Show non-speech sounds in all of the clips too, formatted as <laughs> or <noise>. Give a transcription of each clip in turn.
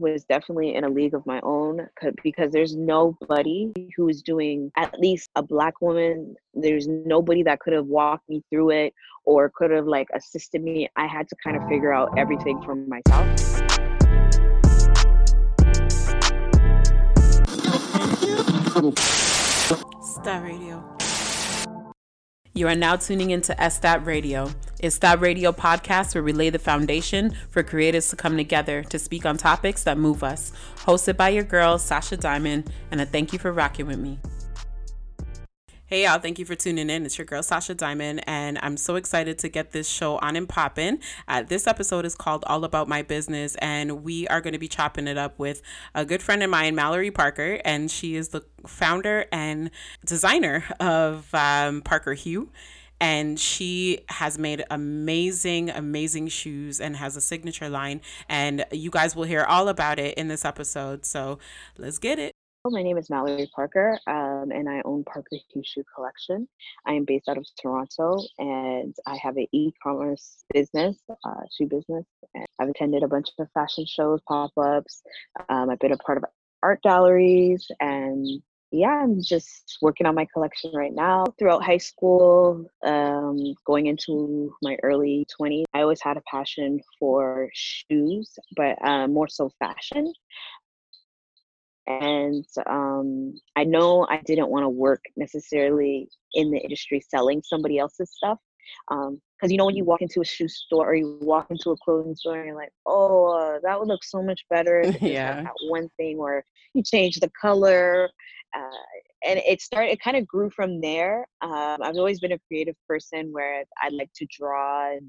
was definitely in a league of my own because there's nobody who is doing at least a black woman. There's nobody that could have walked me through it or could have like assisted me. I had to kind of figure out everything for myself. Star Radio. You are now tuning into STAT Radio. It's that radio podcast where we lay the foundation for creatives to come together to speak on topics that move us. Hosted by your girl, Sasha Diamond, and a thank you for rocking with me. Hey y'all, thank you for tuning in. It's your girl Sasha Diamond, and I'm so excited to get this show on and popping. Uh, this episode is called All About My Business, and we are going to be chopping it up with a good friend of mine, Mallory Parker, and she is the founder and designer of um, Parker Hue and she has made amazing amazing shoes and has a signature line and you guys will hear all about it in this episode so let's get it my name is Mallory Parker, um, and I own Parker Shoe Collection. I am based out of Toronto, and I have an e-commerce business, uh, shoe business. And I've attended a bunch of fashion shows, pop-ups. Um, I've been a part of art galleries, and yeah, I'm just working on my collection right now. Throughout high school, um, going into my early 20s, I always had a passion for shoes, but uh, more so fashion and um, I know I didn't want to work necessarily in the industry selling somebody else's stuff. Because um, you know, when you walk into a shoe store or you walk into a clothing store and you're like, oh, uh, that would look so much better. <laughs> yeah. That one thing, or you change the color. Uh, and it started, it kind of grew from there. Um, I've always been a creative person where I like to draw and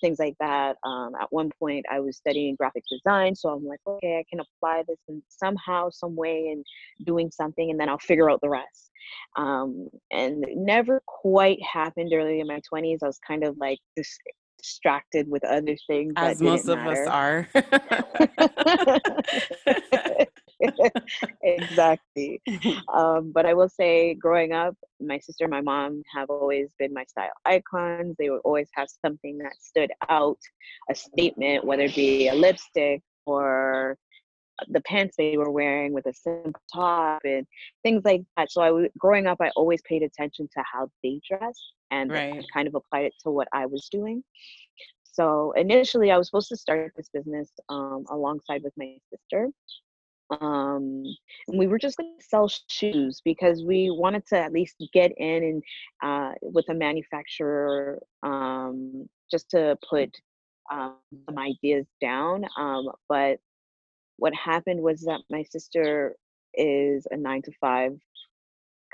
things like that. Um, at one point, I was studying graphic design, so I'm like, okay, I can apply this in somehow, some way, and doing something, and then I'll figure out the rest. Um, and it never quite happened early in my 20s. I was kind of like this distracted with other things as most of matter. us are <laughs> <laughs> <laughs> exactly. Um, but I will say, growing up, my sister and my mom have always been my style icons. They would always have something that stood out, a statement, whether it be a lipstick or the pants they were wearing with a simple top and things like that. So I was growing up, I always paid attention to how they dressed and right. kind of applied it to what I was doing. So initially, I was supposed to start this business um, alongside with my sister um we were just going to sell shoes because we wanted to at least get in and uh with a manufacturer um just to put um, some ideas down um but what happened was that my sister is a nine to five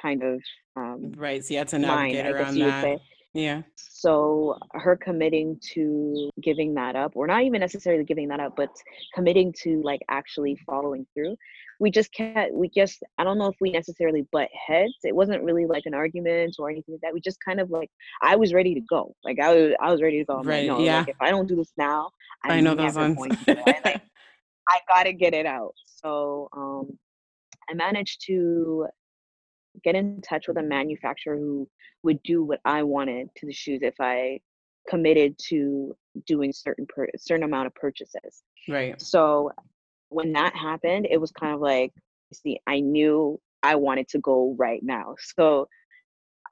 kind of um right so you had to navigate mind, around that yeah. So her committing to giving that up, or not even necessarily giving that up, but committing to like actually following through. We just can't, we just, I don't know if we necessarily butt heads. It wasn't really like an argument or anything like that. We just kind of like, I was ready to go. Like I was, I was ready to go. I'm right. Like, no, yeah. Like, if I don't do this now, I'm i know those ones. <laughs> I gotta get it out. So um, I managed to get in touch with a manufacturer who would do what I wanted to the shoes if I committed to doing certain per- certain amount of purchases. Right. So when that happened, it was kind of like, see, I knew I wanted to go right now. So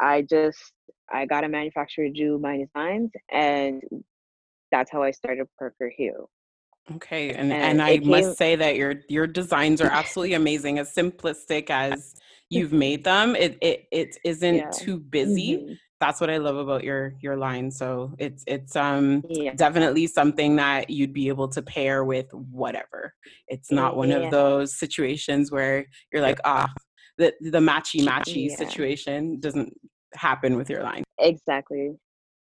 I just I got a manufacturer to do my designs, and that's how I started Parker Hue. Okay, and and, and I came, must say that your your designs are absolutely amazing. As simplistic as you've made them, it it it isn't yeah. too busy. Mm-hmm. That's what I love about your your line. So it's it's um yeah. definitely something that you'd be able to pair with whatever. It's not one yeah. of those situations where you're like ah the the matchy matchy situation doesn't happen with your line. Exactly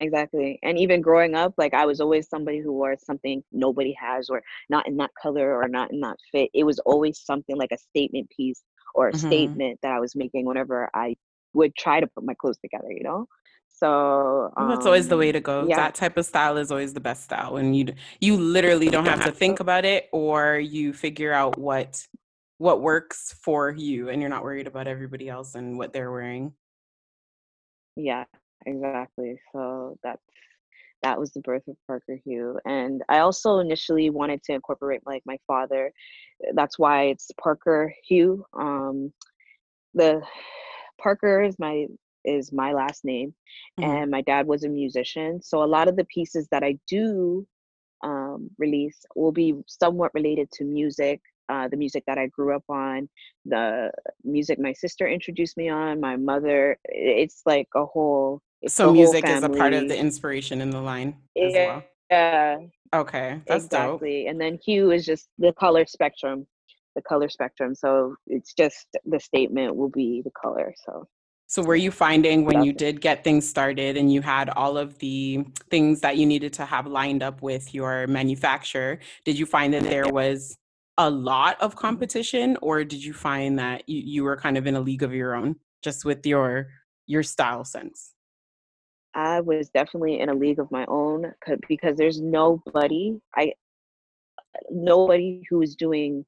exactly and even growing up like i was always somebody who wore something nobody has or not in that color or not in that fit it was always something like a statement piece or a mm-hmm. statement that i was making whenever i would try to put my clothes together you know so um, that's always the way to go yeah. that type of style is always the best style when you you literally don't have to think about it or you figure out what what works for you and you're not worried about everybody else and what they're wearing yeah exactly so that's that was the birth of Parker Hue. And I also initially wanted to incorporate like my father. That's why it's Parker Hue. Um, the Parker is my is my last name, mm-hmm. and my dad was a musician. So a lot of the pieces that I do um, release will be somewhat related to music. Uh, the music that I grew up on, the music my sister introduced me on, my mother. It's like a whole. so music is a part of the inspiration in the line as yeah, well. Yeah. Okay, that's exactly. Dope. And then hue is just the color spectrum, the color spectrum. So it's just the statement will be the color. So so, were you finding when you did get things started and you had all of the things that you needed to have lined up with your manufacturer, did you find that there was a lot of mm-hmm. competition or did you find that you, you were kind of in a league of your own just with your your style sense? I was definitely in a league of my own because there's nobody I nobody who is doing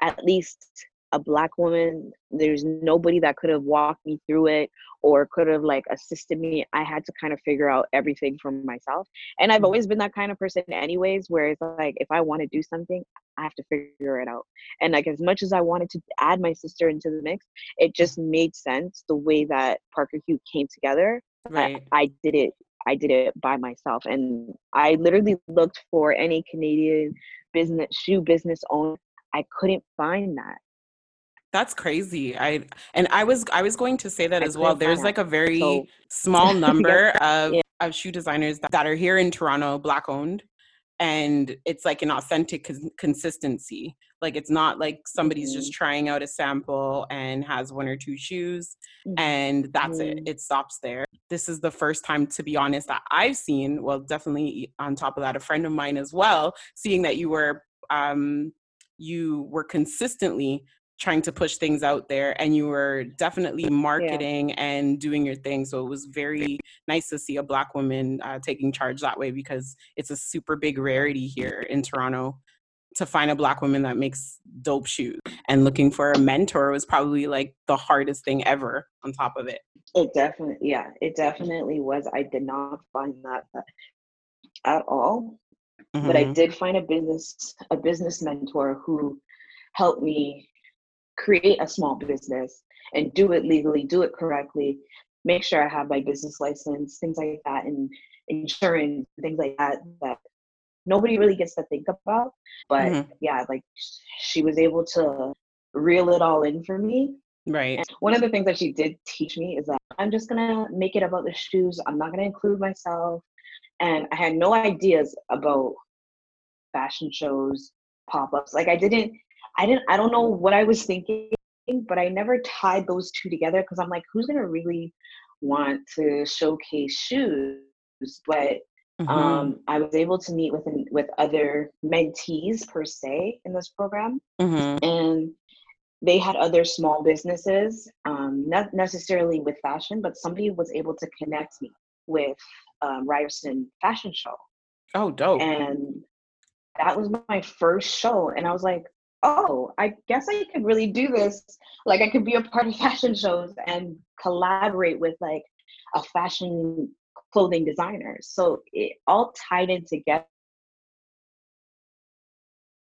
at least a black woman there's nobody that could have walked me through it or could have like assisted me i had to kind of figure out everything for myself and i've mm-hmm. always been that kind of person anyways where it's like if i want to do something i have to figure it out and like as much as i wanted to add my sister into the mix it just made sense the way that parker hue came together right I, I did it I did it by myself. And I literally looked for any Canadian business, shoe business owner. I couldn't find that. That's crazy. I and I was I was going to say that I as well. There's like a very so, small <laughs> number of, yeah. of shoe designers that, that, are here in Toronto, black owned, and it's like an authentic cons- consistency. Like it's not like somebody's mm-hmm. just trying out a sample and has one or two shoes mm-hmm. and that's mm-hmm. it. It stops there. This is the first time to be honest that I've seen, well definitely on top of that a friend of mine as well, seeing that you were um you were consistently trying to push things out there and you were definitely marketing yeah. and doing your thing so it was very nice to see a black woman uh, taking charge that way because it's a super big rarity here in toronto to find a black woman that makes dope shoes and looking for a mentor was probably like the hardest thing ever on top of it it definitely yeah it definitely was i did not find that at all mm-hmm. but i mm-hmm. did find a business a business mentor who helped me create a small business and do it legally, do it correctly, make sure I have my business license, things like that, and insurance, things like that, that nobody really gets to think about. But mm-hmm. yeah, like she was able to reel it all in for me. Right. And one of the things that she did teach me is that I'm just gonna make it about the shoes. I'm not gonna include myself. And I had no ideas about fashion shows, pop-ups. Like I didn't I didn't I don't know what I was thinking, but I never tied those two together because I'm like, who's gonna really want to showcase shoes? But mm-hmm. um, I was able to meet with with other mentees per se in this program, mm-hmm. and they had other small businesses, um, not necessarily with fashion, but somebody was able to connect me with um, Ryerson Fashion Show. Oh, dope! And that was my first show, and I was like, oh, I guess I could really do this. Like I could be a part of <laughs> fashion shows and collaborate with like a fashion clothing designer. So it all tied in together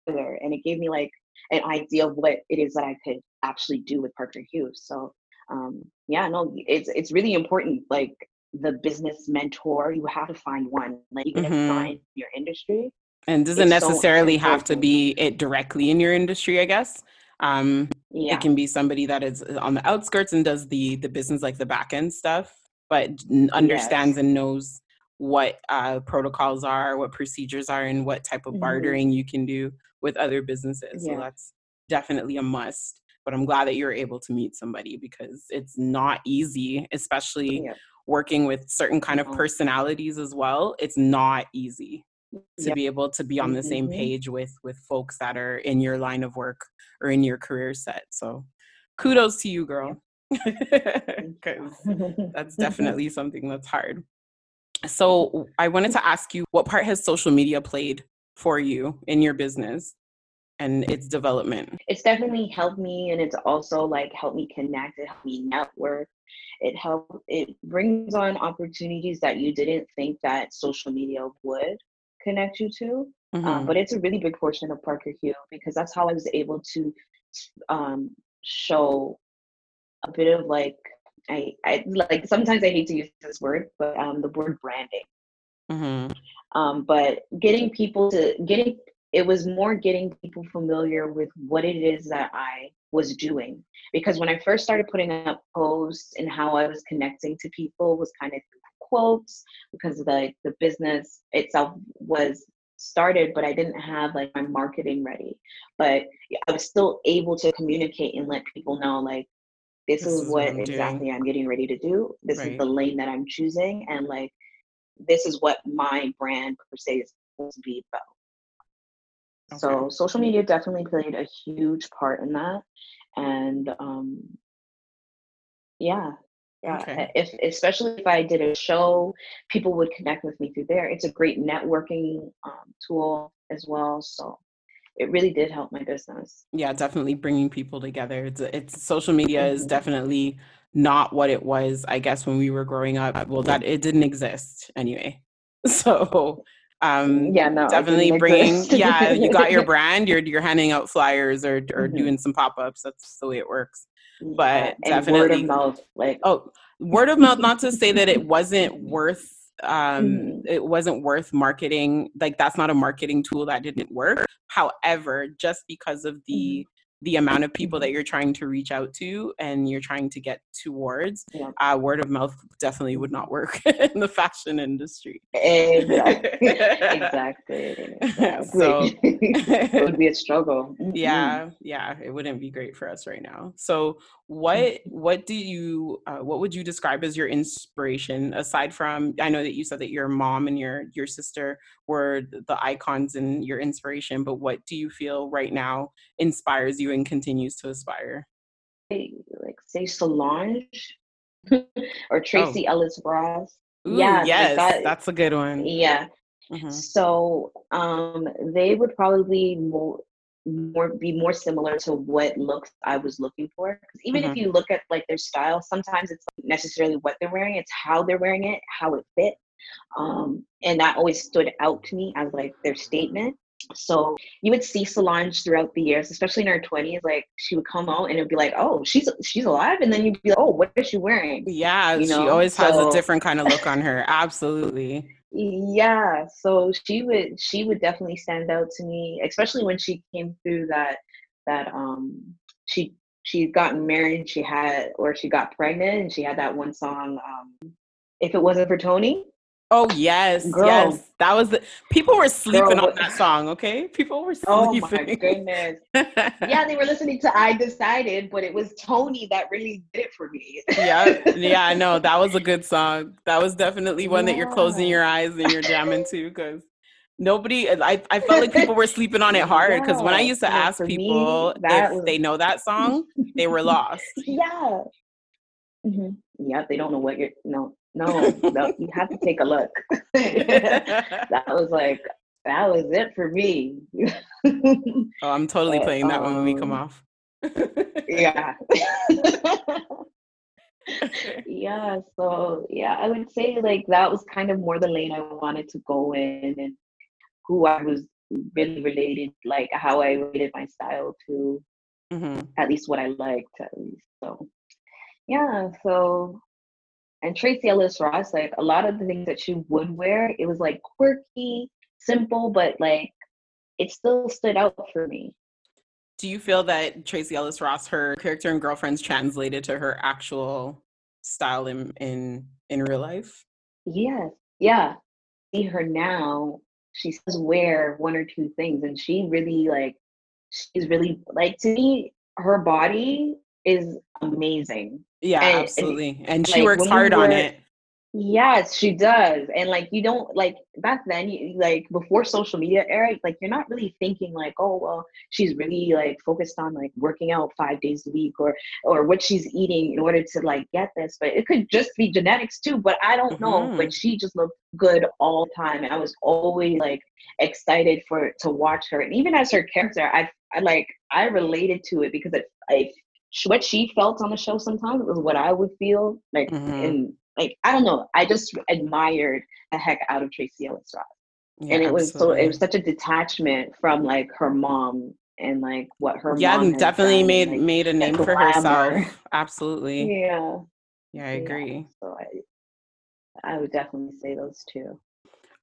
and it gave me like an idea of what it is that I could actually do with Parker Hues. So um yeah, no, it's it's really important like the business mentor, you have to find one. Like you can mm-hmm. find your industry and doesn't necessarily so have to be it directly in your industry i guess um yeah. it can be somebody that is uh, on the outskirts and does the the business like the back end stuff but understands yes. and knows what uh, protocols are what procedures are and what type of mm-hmm. bartering you can do with other businesses yeah. so that's definitely a must but i'm glad that you're able to meet somebody because it's not easy especially yeah. working with certain kind of personalities as well it's not easy to yep. be able to be on the mm-hmm. same page with with folks that are in your line of work or in your career set so kudos to you girl <laughs> because that's <laughs> definitely something that's hard so i wanted to ask you what part has social media played for you in your business and its development? It's definitely helped me, and it's also like helped me connect. It helped me network. It helped. It brings on opportunities that you didn't think that social media would connect you to. Um, mm-hmm. Um, but it's a really big portion of Parker Hue because that's how I was able to um, show a bit of like I, I like sometimes I hate to use this word, but um, the word branding. Mm-hmm. Um, but getting people to getting it was more getting people familiar with what it is that I was doing. Because when I first started putting up posts and how I was connecting to people was kind of quotes because the the business itself was started but i didn't have like my marketing ready. But i was still able to communicate and let people know like this, this is, what, what exactly i'm getting ready to do. This right. is the lane that i'm choosing and like this is what my brand per se is supposed to be about. Okay. so social media definitely played a huge part in that and um yeah yeah okay. if especially if i did a show people would connect with me through there. It's a great networking um, tool as well so it really did help my business. Yeah definitely bringing people together. It's, it's social media mm-hmm. is definitely not what it was i guess when we were growing up. Well that it didn't exist anyway. <laughs> So um yeah no definitely bringing yeah you got your <laughs> brand you're you're handing out flyers or or mm-hmm. doing some pop-ups. That's the way it works but yeah, definitely word of mouth like oh word of mouth not to say that it <laughs> wasn't worth um mm. it wasn't worth marketing like that's not a marketing tool that didn't work however just because of the mm the amount of people that you're trying to reach out to and you're trying to get towards yeah. uh, word of mouth definitely would not work <laughs> in the fashion industry. Exactly. Exactly, <laughs> exactly. so <laughs> it would be a struggle. Yeah yeah it wouldn't be great for us right now. So what mm-hmm. what do you uh, what would you describe as your inspiration aside from i know that you said that your mom and your your sister were the icons and your inspiration but what do you feel right now inspires you and continues to aspire like say solange <laughs> or tracee oh. ellis ross yeah yes like that, that's a good one yeah mm-hmm. so um they would probably more more be more similar to what looks I was looking for. Because even mm-hmm. if you look at like their style, sometimes it's not necessarily what they're wearing; it's how they're wearing it, how it fit, um, and that always stood out to me as like their statement. So you would see Solange throughout the years, especially in her twenties. Like she would come out and it'd be like, "Oh, she's she's alive," and then you'd be like, "Oh, what is she wearing?" Yeah, you know? she always so, has a different kind of look on her. Absolutely yeah so she would she would definitely stand out to me especially when she came through that that um she she gotten married she had or she got pregnant and she had that one song um if it wasn't for tony Oh yes, Girl. yes. That was the people were sleeping Girl, on that song. Okay, people were sleeping. Oh my goodness. <laughs> yeah, they were listening to "I Decided," but it was Tony that really did it for me. yeah, yeah. I know that was a <laughs> good song. That was definitely one yeah. that you're closing your eyes and you're jamming <laughs> to because nobody. I I felt like people were sleeping on it hard because yeah. when I used to ask people me, if was... they know that song, they were lost. yeah. Mm-hmm. Yeah, they don't know what you're. No, no, no, you have to take a look. <laughs> that was like that was it for me. <laughs> oh, I'm totally but, playing that um, one when we come um, off. yeah. <laughs> yeah, so yeah, I would say like that was kind of more the lane I wanted to go in and who I was really related, like how I related my style to mm-hmm. at least what I liked at least. So yeah, so and Tracee Ellis Ross, like a lot of the things that she would wear, it was like quirky, simple, but like it still stood out for me. Do you feel that Tracee Ellis Ross, her character and girlfriends translated to her actual style in in, in real life? Yes. Yeah. See her now. She says wear one or two things and she really like she's really like to me, her body is amazing. Yeah, and, absolutely. And, and she like, works hard on it. Yes, she does. And like you don't like back then, you, like before social media era, like you're not really thinking like, oh well, she's really like focused on like working out five days a week or or what she's eating in order to like get this. But it could just be genetics too. But I don't mm-hmm. know. But she just looked good all the time, and I was always like excited for to watch her. And even as her character, I I like I related to it because it like what she felt on the show sometimes was what I would feel like Mhm. and like I don't know. I just admired the heck out of Tracee Ellis Ross. Yeah, and it was so it was such a detachment from like her mom and like what her yeah, definitely done, made like, made a name for glamour. herself. <laughs> Absolutely. yeah Yeah, I yeah. agree. so I I would definitely say those two.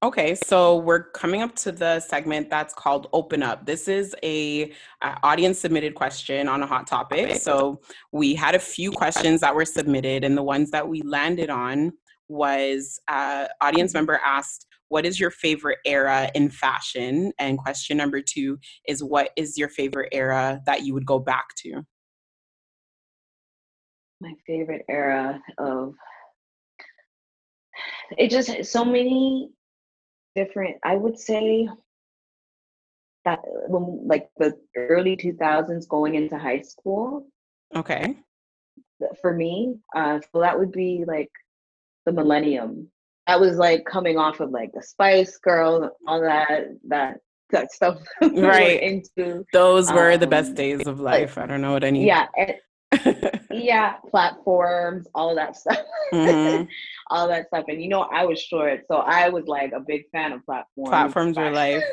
Okay, so we're coming up to the segment that's called Open Up. This is a uh, audience submitted question on a hot topic. So we had a few questions that were submitted, and the ones that we landed on was uh, audience member asked, "What is your favorite era in fashion?" And question number two is, "What is your favorite era that you would go back to?" my favorite era of it just so many different i would say that when like the early 2000s going into high school Okay. for me uh so that would be like the millennium that was like coming off of like the spice girls all that that that stuff <laughs> Right. into Those were the best Um, days of like- life. I don't know what i any. yeah and, <laughs> <laughs> yeah platforms all of that stuff Mhm. <laughs> all that stuff. And you know, I was short, so I was like a big fan of platforms. Platforms were life.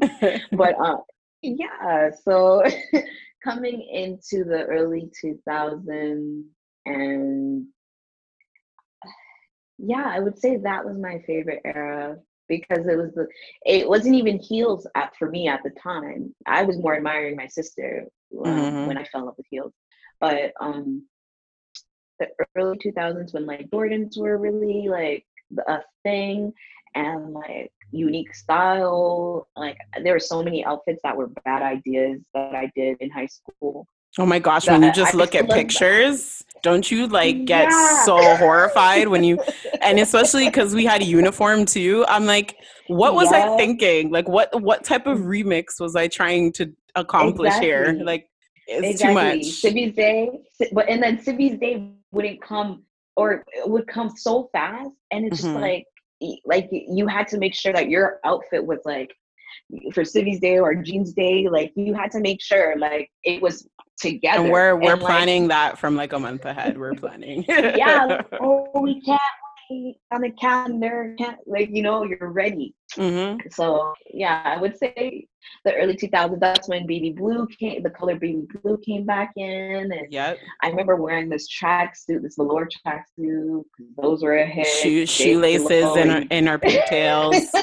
<laughs> but uh, yeah. So <laughs> coming into the early 2000s, and yeah, I would say that was my favorite era because it was the it wasn't even heels at for me at the time. I was more admiring my sister um, Mhm. when I fell in love with heels, but um the early 2000s when like Jordans were really like a thing and like unique style. Like there were so many outfits that were bad ideas that I did in high school. Oh my gosh, when you just I look at pictures, don't you like get Yeah. so horrified when you <laughs> and especially because we had a uniform too. I'm like, what was I thinking? Like what what type of remix was I trying to accomplish here? Like it's exactly. too much. Civvy's Day, but and then Civvy's Day wouldn't come or it would come so fast, and it's just Mhm. like like you had to make sure that your outfit was like for Civvy's Day or Jeans Day, like you had to make sure like it was together. And we're we're and, like, planning that from like a month ahead. We're planning. <laughs> yeah, like, <laughs> oh, we can't on the calendar. Can't like you know you're ready. hmm So yeah, I would say the early 2000s. That's when baby blue came. The color baby blue came back in, and Yep. I remember wearing this tracksuit, this velour tracksuit. Those were a hit. Shoe, shoelaces in our in our pigtails. <laughs>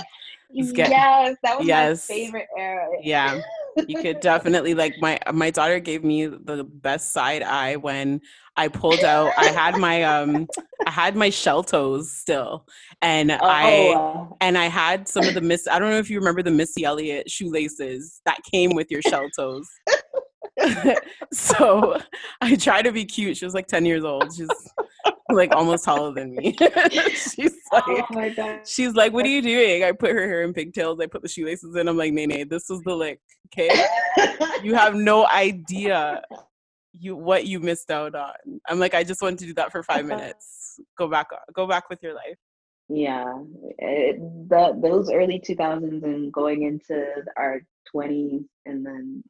Yes, that was Yes. my favorite era. yeah you could definitely like my my daughter gave me the best side eye when i pulled out i had my um i had my shell toes still and i oh, uh, and i had some of the miss i don't know if you remember the missy elliott shoelaces that came with your shell toes. <laughs> So i tried to be cute she was like 10 years old she's like almost taller than me <laughs> she's like oh my god. She's like, "What are you doing?" I put her hair in pigtails. I put the shoelaces in. I'm like, "Nay, nay, this is the lick. Okay, you have <laughs> no idea you what you missed out on." I'm like, "I just wanted to do that for five uh-huh. minutes. Go back, go back with your life." yeah, eh, it, the, those early 2000s and going into our 20s, and then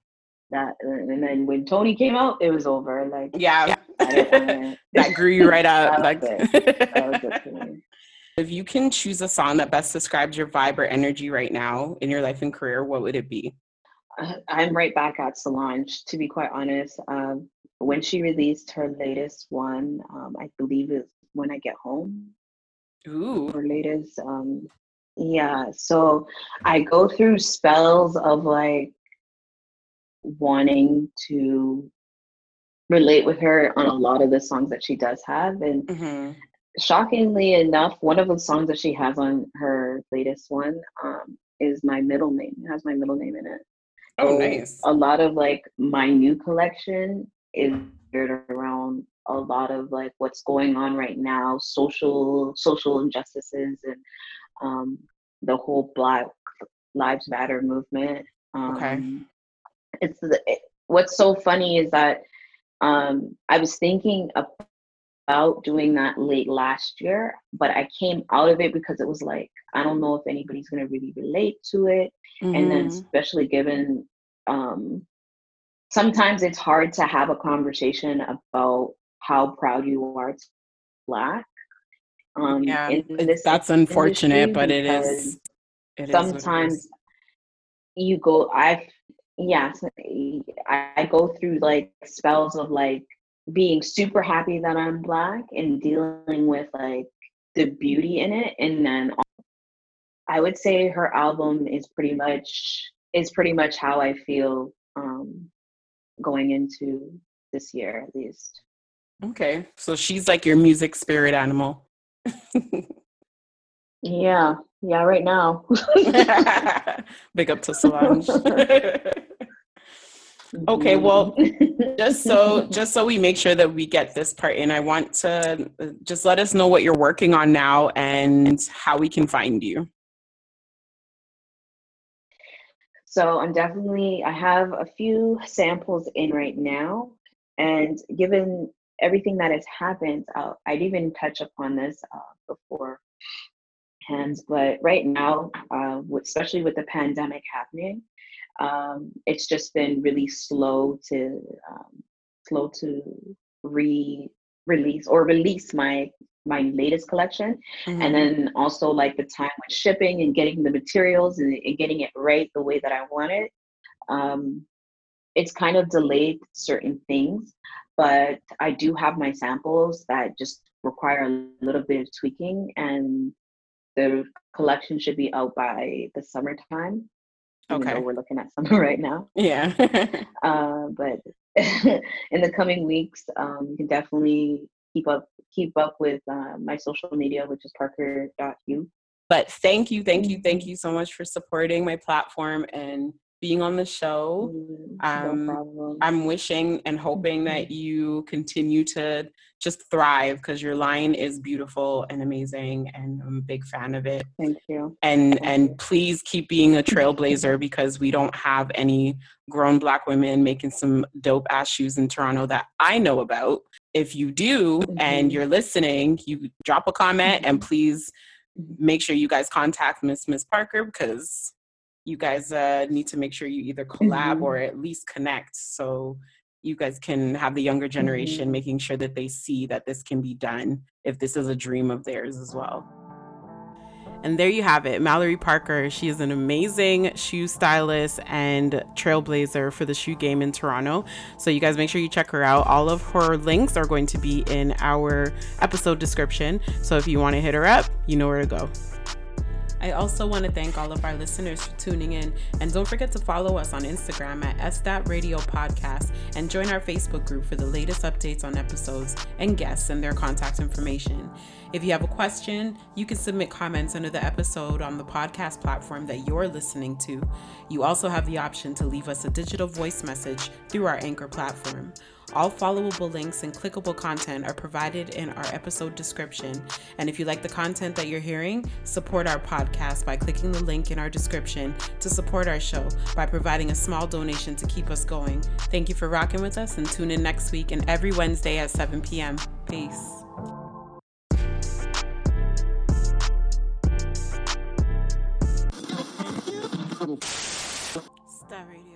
that, and then when Tony came out, it was over. Like, Yeah, I didn't want it. <laughs> that grew you right up. Like, was <laughs> That was it for me. if you can choose a song that best describes your vibe or energy right now in your life and career, what would it be? I- I'm right back at Solange, to be quite honest. Um, when she released her latest one, um, I believe it's When I Get Home, Ooh, her latest. Um, yeah, so I go through spells of like wanting to relate with her on a lot of the songs that she does have. And hmm shockingly enough, one of the songs that she has on her latest one um, is my middle name. It has my middle name in it. oh, So nice. A lot of like my new collection is geared around a lot of like what's going on right now, social social injustices and um, the whole Black Lives Matter movement. Um, Okay. It's the, it, what's so funny is that um, I was thinking about doing that late last year, but I came out of it because it was like I don't know if anybody's gonna really relate to it and then Mhm. especially given um sometimes it's hard to have a conversation about how proud you are to black. Um, yeah, that's unfortunate, but it is. It sometimes is you go. I've yes, I, I go through like spells of like being super happy that I'm black and dealing with like the beauty in it, and then I would say her album is pretty much is pretty much how I feel um, going into this year at least. Okay, so she's like your music spirit animal. yeah, yeah. Right now. <laughs> Big up to Solange. <laughs> okay, well, <laughs> just so just so we make sure that we get this part in, I want to uh, just let us know what you're working on now and how we can find you. So I'm definitely, I have a few samples in right now. And given everything that has happened, uh, I'd even touch upon this uh, before hands, but right now, uh, especially with the pandemic happening, um, it's just been really slow to um, slow to re release or release my my latest collection mm-hmm. and then also like the time with shipping and getting the materials and, and getting it right the way that i want it um, it's kind of delayed certain things but i do have my samples that just require a little bit of tweaking and the collection should be out by the summertime okay. we're looking at summer <laughs> right now. Yeah. <laughs> Uh, but <laughs> in the coming weeks um, you can definitely keep up keep up with uh, my social media, which is parker.hue. But thank you, thank you, thank you so much for supporting my platform and being on the show. Mm, um, no I'm wishing and hoping that mm-hmm. you continue to just thrive because your line is beautiful and amazing, and I'm a big fan of it. Thank you. And Thank and you. please keep being a trailblazer because we don't have any grown Black women making some dope ass shoes in Toronto that I know about. If you do mm-hmm. and you're listening, you drop a comment mm-hmm. and please make sure you guys contact Miss Miss Parker because you guys uh, need to make sure you either collab mm-hmm. or at least connect so you guys can have the younger generation mm-hmm. making sure that they see that this can be done if this is a dream of theirs as well. And there you have it, Mallory Parker. She is an amazing shoe stylist and trailblazer for the shoe game in Toronto. So you guys make sure you check her out. All of her links are going to be in our episode description. So if you want to hit her up, you know where to go. I also want to thank all of our listeners for tuning in. And don't forget to follow us on Instagram at SDAT Radio Podcast and join our Facebook group for the latest updates on episodes and guests and their contact information. If you have a question, you can submit comments under the episode on the podcast platform that you're listening to. You also have the option to leave us a digital voice message through our Anchor platform. All followable links and clickable content are provided in our episode description. And if you like the content that you're hearing, support our podcast by clicking the link in our description to support our show by providing a small donation to keep us going. Thank you for rocking with us and tune in next week and every Wednesday at 7 p.m. Peace. Star Radio.